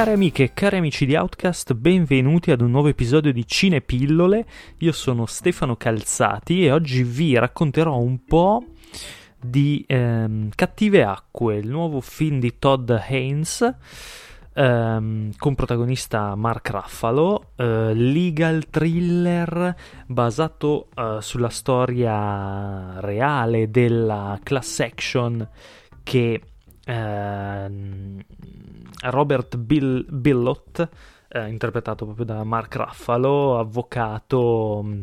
Care amiche e cari amici di Outcast, benvenuti ad un nuovo episodio di Cinepillole. Io sono Stefano Calzati e oggi vi racconterò un po' di ehm, Cattive Acque, il nuovo film di Todd Haynes ehm, con protagonista Mark Ruffalo, eh, legal thriller basato eh, sulla storia reale della class action che ehm, Robert Bill- Billot, eh, interpretato proprio da Mark Ruffalo, avvocato mm,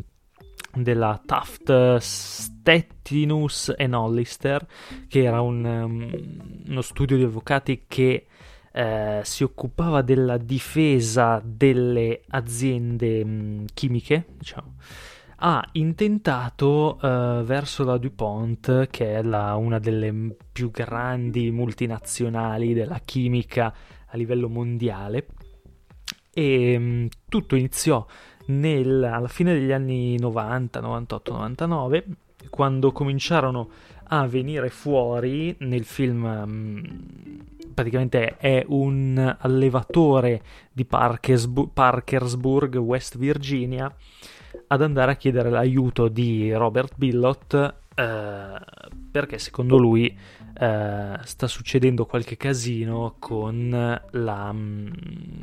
della Taft Stettinus e Hollister, che era un, um, uno studio di avvocati che eh, si occupava della difesa delle aziende mh, mm, chimiche, diciamo, ha intentato eh, verso la DuPont, che è la, una delle più grandi multinazionali della chimica a livello mondiale, e mh, mm, tutto iniziò nel, alla fine degli anni 90, 98, 99, quando cominciarono a venire fuori nel film um, praticamente è un allevatore di Parkersburg, West Virginia, ad andare a chiedere l'aiuto di Robert Billot eh, perché secondo lui eh, sta succedendo qualche casino con la, mm,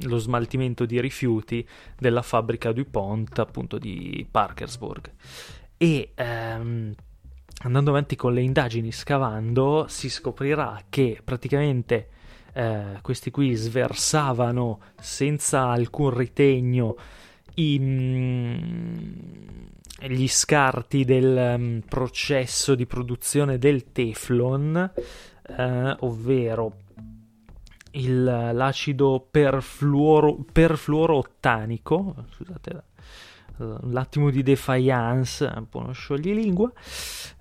lo smaltimento di rifiuti della fabbrica DuPont appunto di Parkersburg. E ehm, andando avanti con le indagini scavando si scoprirà che praticamente eh, questi qui sversavano senza alcun ritegno i, mm, gli scarti del um, processo di produzione del Teflon, eh, ovvero il, l'acido perfluoro, perfluoroottanico, scusate un attimo di defiance, un po' uno scioglilingua,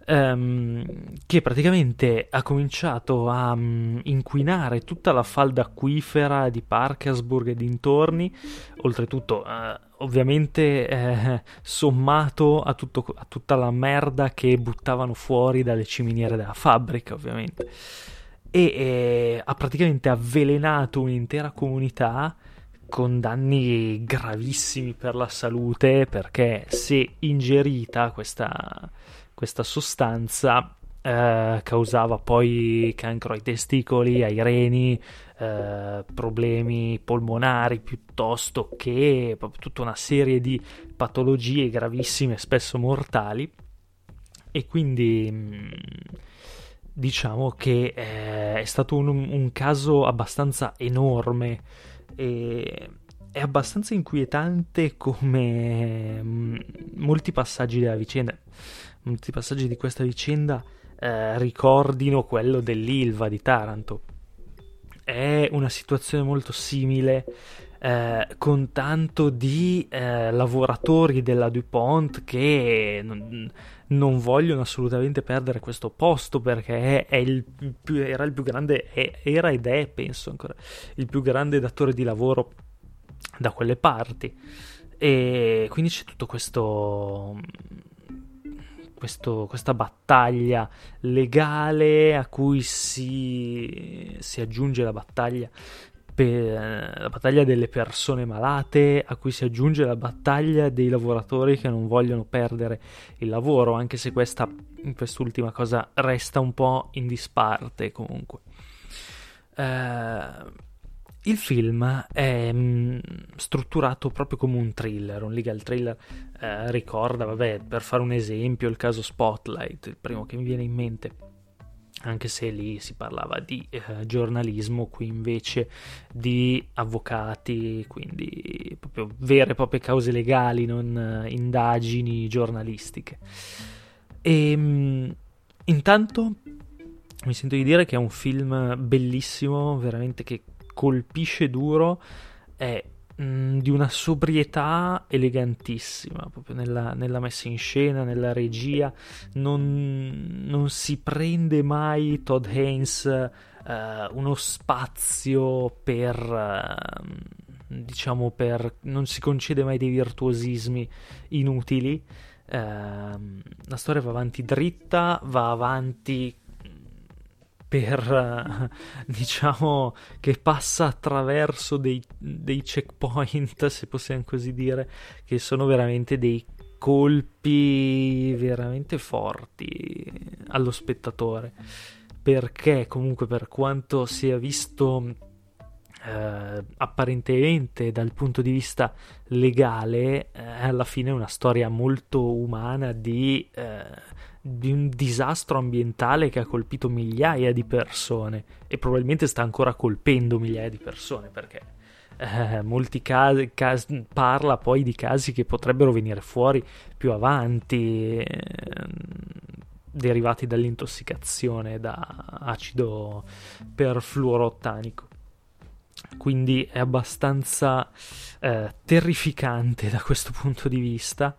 ehm, che praticamente ha cominciato a um, inquinare tutta la falda acquifera di Parkersburg e dintorni, oltretutto eh, ovviamente eh, sommato a, tutto, a tutta la merda che buttavano fuori dalle ciminiere della fabbrica, ovviamente. E eh, ha praticamente avvelenato un'intera comunità con danni gravissimi per la salute perché se ingerita questa, questa sostanza eh, causava poi cancro ai testicoli, ai reni, eh, problemi polmonari piuttosto che tutta una serie di patologie gravissime, spesso mortali. E quindi mm, diciamo che eh, è stato un, un caso abbastanza enorme e è abbastanza inquietante come mm, molti passaggi della vicenda, molti passaggi di questa vicenda eh, ricordino quello dell'Ilva di Taranto. È una situazione molto simile eh, con tanto di eh, lavoratori della DuPont che non, non, vogliono assolutamente perdere questo posto perché è, è il più, era il più grande, è, era ed è, penso ancora, il più grande datore di lavoro da quelle parti. E quindi c'è tutto questo, questo, questa battaglia legale a cui si, si aggiunge la battaglia, per, la battaglia delle persone malate, a cui si aggiunge la battaglia dei lavoratori che non vogliono perdere il lavoro, anche se questa, quest'ultima cosa resta un po' in disparte comunque. Uh, il film è mh, mm, strutturato proprio come un thriller, un legal thriller. Eh, ricorda, vabbè, per fare un esempio, il caso Spotlight, il primo che mi viene in mente. Anche se lì si parlava di eh, giornalismo, qui invece di avvocati, quindi proprio vere e proprie cause legali, non eh, indagini giornalistiche. E mh, mm, intanto mi sento di dire che è un film bellissimo, veramente che colpisce duro è mm, di una sobrietà elegantissima, proprio nella, nella, messa in scena, nella regia, non, non si prende mai Todd Haynes uh, uno spazio per... Uh, diciamo per non si concede mai dei virtuosismi inutili. Uh, la storia va avanti dritta va avanti per diciamo che passa attraverso dei, dei checkpoint, se possiamo così dire, che sono veramente dei colpi veramente forti allo spettatore. Perché comunque per quanto sia visto eh, apparentemente dal punto di vista legale eh, alla fine è una storia molto umana di, eh, di, un disastro ambientale che ha colpito migliaia di persone e probabilmente sta ancora colpendo migliaia di persone perché eh, molti casi, casi, parla poi di casi che potrebbero venire fuori più avanti ehm, derivati dall'intossicazione da acido perfluorottanico quindi è abbastanza eh, terrificante da questo punto di vista.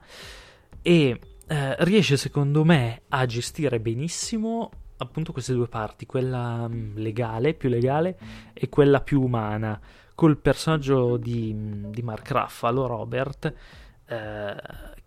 E eh, riesce secondo me a gestire benissimo appunto queste due parti, quella mm, legale, più legale e quella più umana, col personaggio di, mm, di Mark Ruffalo, Robert, eh,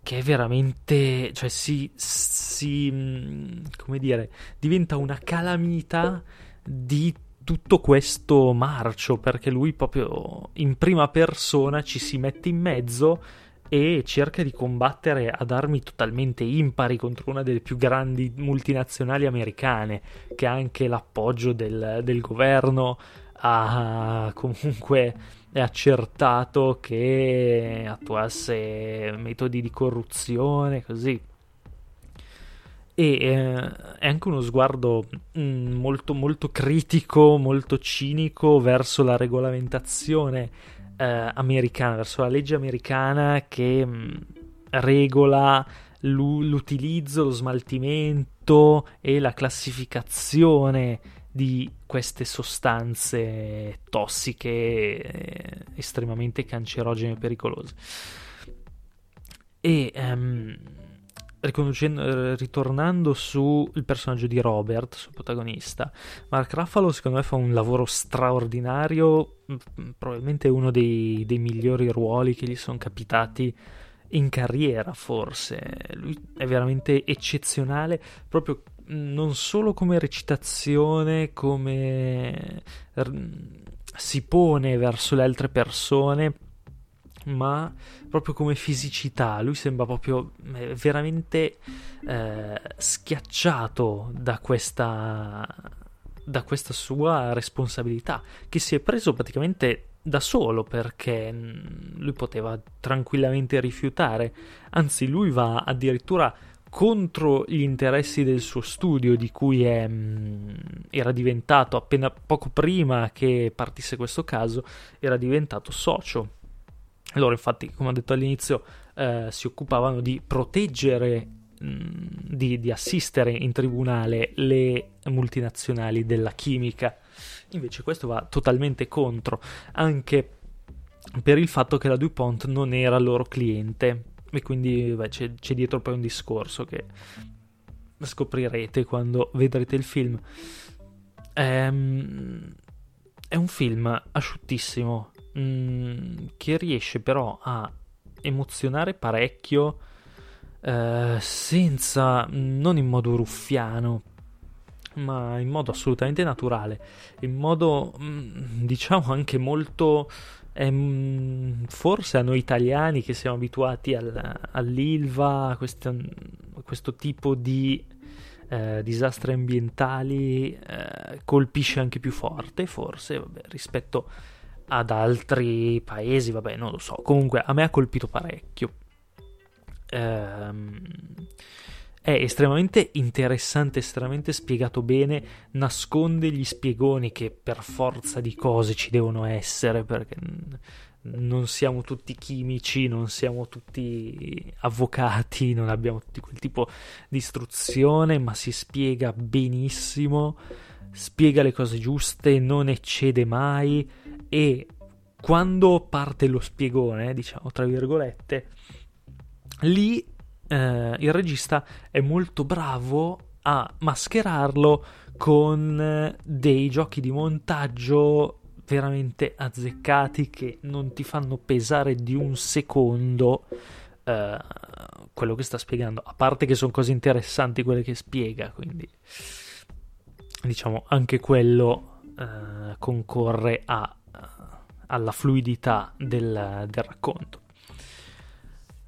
che è veramente, cioè si, si, mm, come dire, diventa una calamità di tutto questo marcio perché lui proprio in prima persona ci si mette in mezzo e cerca di combattere ad armi totalmente impari contro una delle più grandi multinazionali americane che ha anche l'appoggio del, del governo ha comunque è accertato che attuasse metodi di corruzione così e eh, è anche uno sguardo mh, mm, molto, molto critico, molto cinico verso la regolamentazione eh, americana, verso la legge americana che mh, mm, regola l'utilizzo, lo smaltimento e la classificazione di queste sostanze tossiche eh, estremamente cancerogene e pericolose. E um, eh, ritornando sul personaggio di Robert, sul protagonista, Mark Ruffalo secondo me fa un lavoro straordinario, probabilmente uno dei, dei migliori ruoli che gli sono capitati in carriera forse. Lui è veramente eccezionale proprio non solo come recitazione, come si pone verso le altre persone ma proprio come fisicità. Lui sembra proprio eh, veramente eh, schiacciato da questa, da questa sua responsabilità, che si è preso praticamente da solo perché mm, lui poteva tranquillamente rifiutare, anzi lui va addirittura contro gli interessi del suo studio di cui è, mm, era diventato appena poco prima che partisse questo caso era diventato socio loro infatti, come ho detto all'inizio, eh, si occupavano di proteggere, mm, di, di assistere in tribunale le multinazionali della chimica. Invece questo va totalmente contro, anche per il fatto che la DuPont non era loro cliente e quindi beh, c'è, c'è, dietro poi un discorso che scoprirete quando vedrete il film. Ehm, è un film asciuttissimo, mm, che riesce però a emozionare parecchio eh, senza, non in modo ruffiano, ma in modo assolutamente naturale, in modo mm, diciamo anche molto ehm, forse a noi italiani che siamo abituati al, all'ILVA, a questo, a questo tipo di eh, disastri ambientali, eh, colpisce anche più forte, forse, vabbè, rispetto ad altri paesi, vabbè, non lo so. Comunque a me ha colpito parecchio. Ehm, è estremamente interessante, estremamente spiegato bene, nasconde gli spiegoni che per forza di cose ci devono essere, perché non siamo tutti chimici, non siamo tutti avvocati, non abbiamo tutti quel tipo di istruzione, ma si spiega benissimo, spiega le cose giuste, non eccede mai e quando parte lo spiegone, diciamo tra virgolette, lì eh, il regista è molto bravo a mascherarlo con dei giochi di montaggio veramente azzeccati che non ti fanno pesare di un secondo eh, quello che sta spiegando, a parte che sono cose interessanti quelle che spiega, quindi diciamo anche quello eh, concorre a, alla fluidità del, del racconto.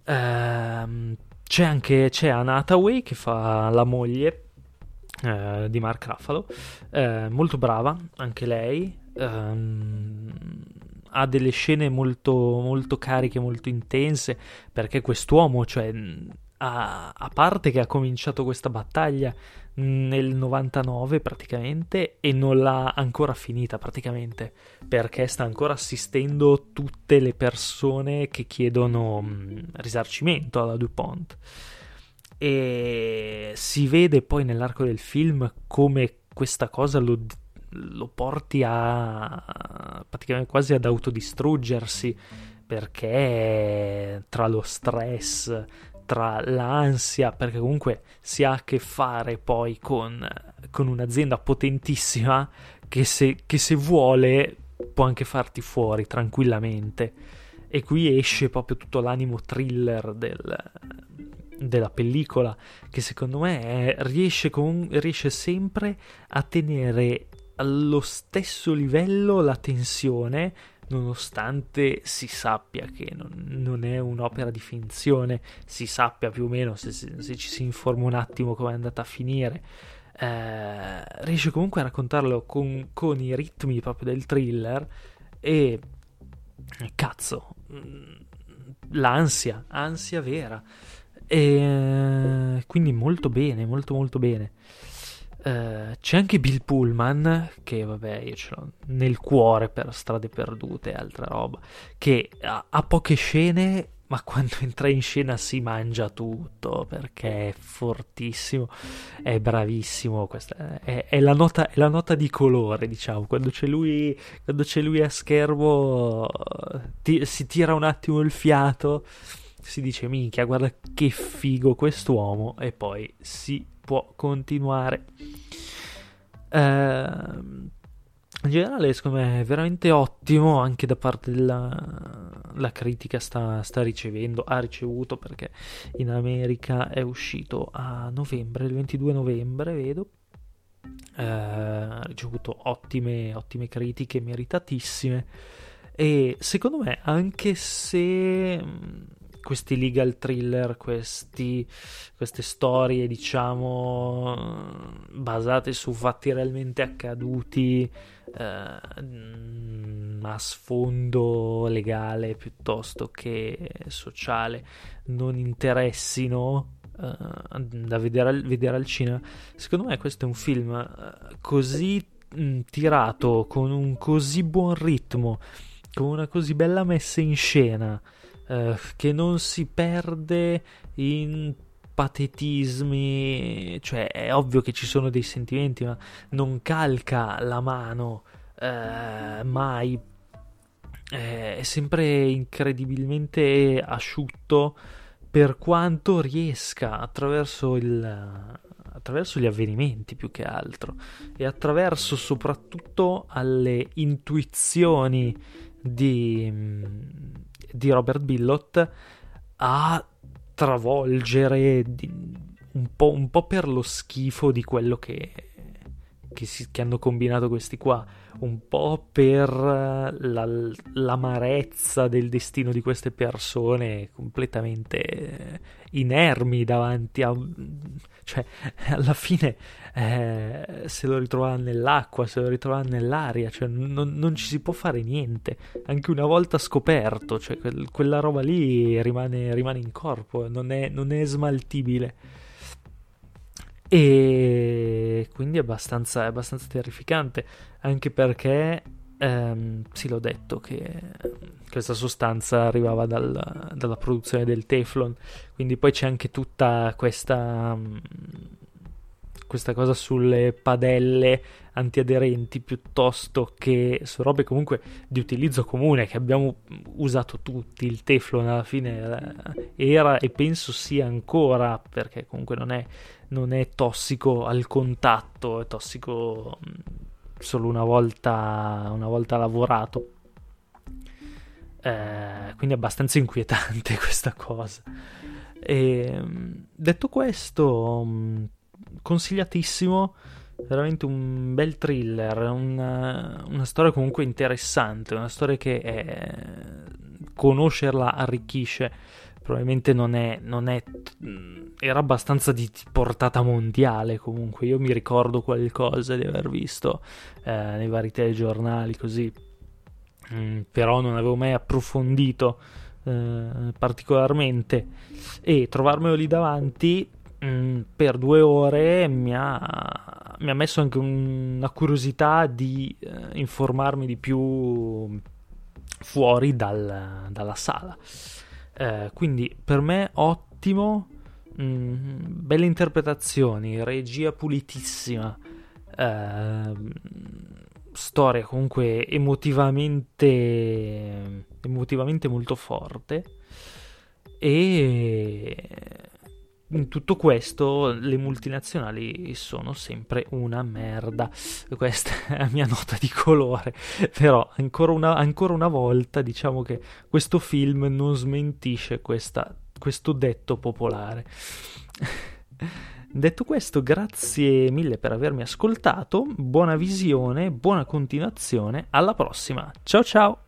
Ehm, c'è anche c'è Anna Hathaway che fa la moglie eh, di Mark Ruffalo, eh, molto brava anche lei. Ehm, ha delle scene molto, molto cariche, molto intense, perché quest'uomo, cioè, a, a, parte che ha cominciato questa battaglia nel 99 praticamente e non l'ha ancora finita praticamente perché sta ancora assistendo tutte le persone che chiedono mh, risarcimento alla DuPont. E si vede poi nell'arco del film come questa cosa lo, lo porti a praticamente quasi ad autodistruggersi perché tra lo stress tra l'ansia, perché comunque si ha a che fare poi con, con un'azienda potentissima che se, che se vuole può anche farti fuori tranquillamente. E qui esce proprio tutto l'animo thriller del, della pellicola, che secondo me è, riesce, con, riesce sempre a tenere allo stesso livello la tensione nonostante si sappia che non, non, è un'opera di finzione, si sappia più o meno se, se, ci si informa un attimo come è andata a finire, eh, riesce comunque a raccontarlo con, con, i ritmi proprio del thriller e cazzo, mm, l'ansia, ansia vera. E quindi molto bene, molto molto bene. Uh, c'è anche Bill Pullman, che vabbè, io ce l'ho nel cuore per strade perdute e altra roba, che ha, ha, poche scene, ma quando entra in scena si mangia tutto perché è fortissimo, è bravissimo. Questa è, è, la, nota, è la, nota, di colore, diciamo. Quando c'è lui, quando c'è lui a schermo, ti, si tira un attimo il fiato, si dice: Minchia, guarda che figo quest'uomo, e poi si può continuare. Eh, in generale, secondo me è veramente ottimo anche da parte della critica sta, sta, ricevendo, ha ricevuto perché in America è uscito a novembre, il 22 novembre, vedo. Eh, ha ricevuto ottime, ottime critiche, meritatissime. E secondo me, anche se questi legal thriller, questi, queste storie, diciamo, basate su fatti realmente accaduti eh, a sfondo legale piuttosto che sociale, non interessino eh, da vedere al, vedere al, cinema. Secondo me questo è un film eh, così mh, tirato, con un così buon ritmo, con una così bella messa in scena eh, che non si perde in patetismi, cioè è ovvio che ci sono dei sentimenti, ma non calca la mano eh, mai. È sempre incredibilmente asciutto per quanto riesca attraverso il, attraverso gli avvenimenti più che altro e attraverso soprattutto alle intuizioni di, di Robert Billot a travolgere un, po', un, po', per lo schifo di quello che, che, si, che hanno combinato questi qua, un po' per la, l'amarezza del destino di queste persone completamente inermi davanti a... cioè alla fine eh, se lo ritrovano nell'acqua, se lo ritrovano nell'aria, cioè non, non, ci si può fare niente, anche una volta scoperto, cioè quel, quella roba lì rimane, rimane in corpo, non è, non è smaltibile. E quindi è abbastanza, è abbastanza terrificante, anche perché ehm, sì, l'ho detto che questa sostanza arrivava dal, dalla produzione del Teflon, quindi poi c'è anche tutta questa questa cosa sulle padelle antiaderenti piuttosto che su robe comunque di utilizzo comune che abbiamo usato tutti. Il Teflon alla fine era e penso sia ancora perché comunque non è, non è tossico al contatto, è tossico mm, solo una volta, una volta lavorato. Eh, quindi è abbastanza inquietante questa cosa. E, mm, detto questo, mm, consigliatissimo. veramente un bel thriller, una, una storia comunque interessante, una storia che è, conoscerla arricchisce. Probabilmente non è, non è, era abbastanza di portata mondiale comunque. Io mi ricordo qualcosa di aver visto eh, nei vari telegiornali così, mm, però non avevo mai approfondito eh, particolarmente e trovarmelo lì davanti mm, per due ore mi ha, mi ha messo anche un, una curiosità di eh, informarmi di più fuori dal, dalla sala. Eh, quindi per me ottimo, mh, mm, belle interpretazioni, regia pulitissima. Eh, storia comunque emotivamente, emotivamente molto forte e in tutto questo le multinazionali sono sempre una merda. Questa è la mia nota di colore. Però ancora una, ancora una volta diciamo che questo film non smentisce questa, questo detto popolare. Detto questo, grazie mille per avermi ascoltato, buona visione, buona continuazione, alla prossima, ciao ciao!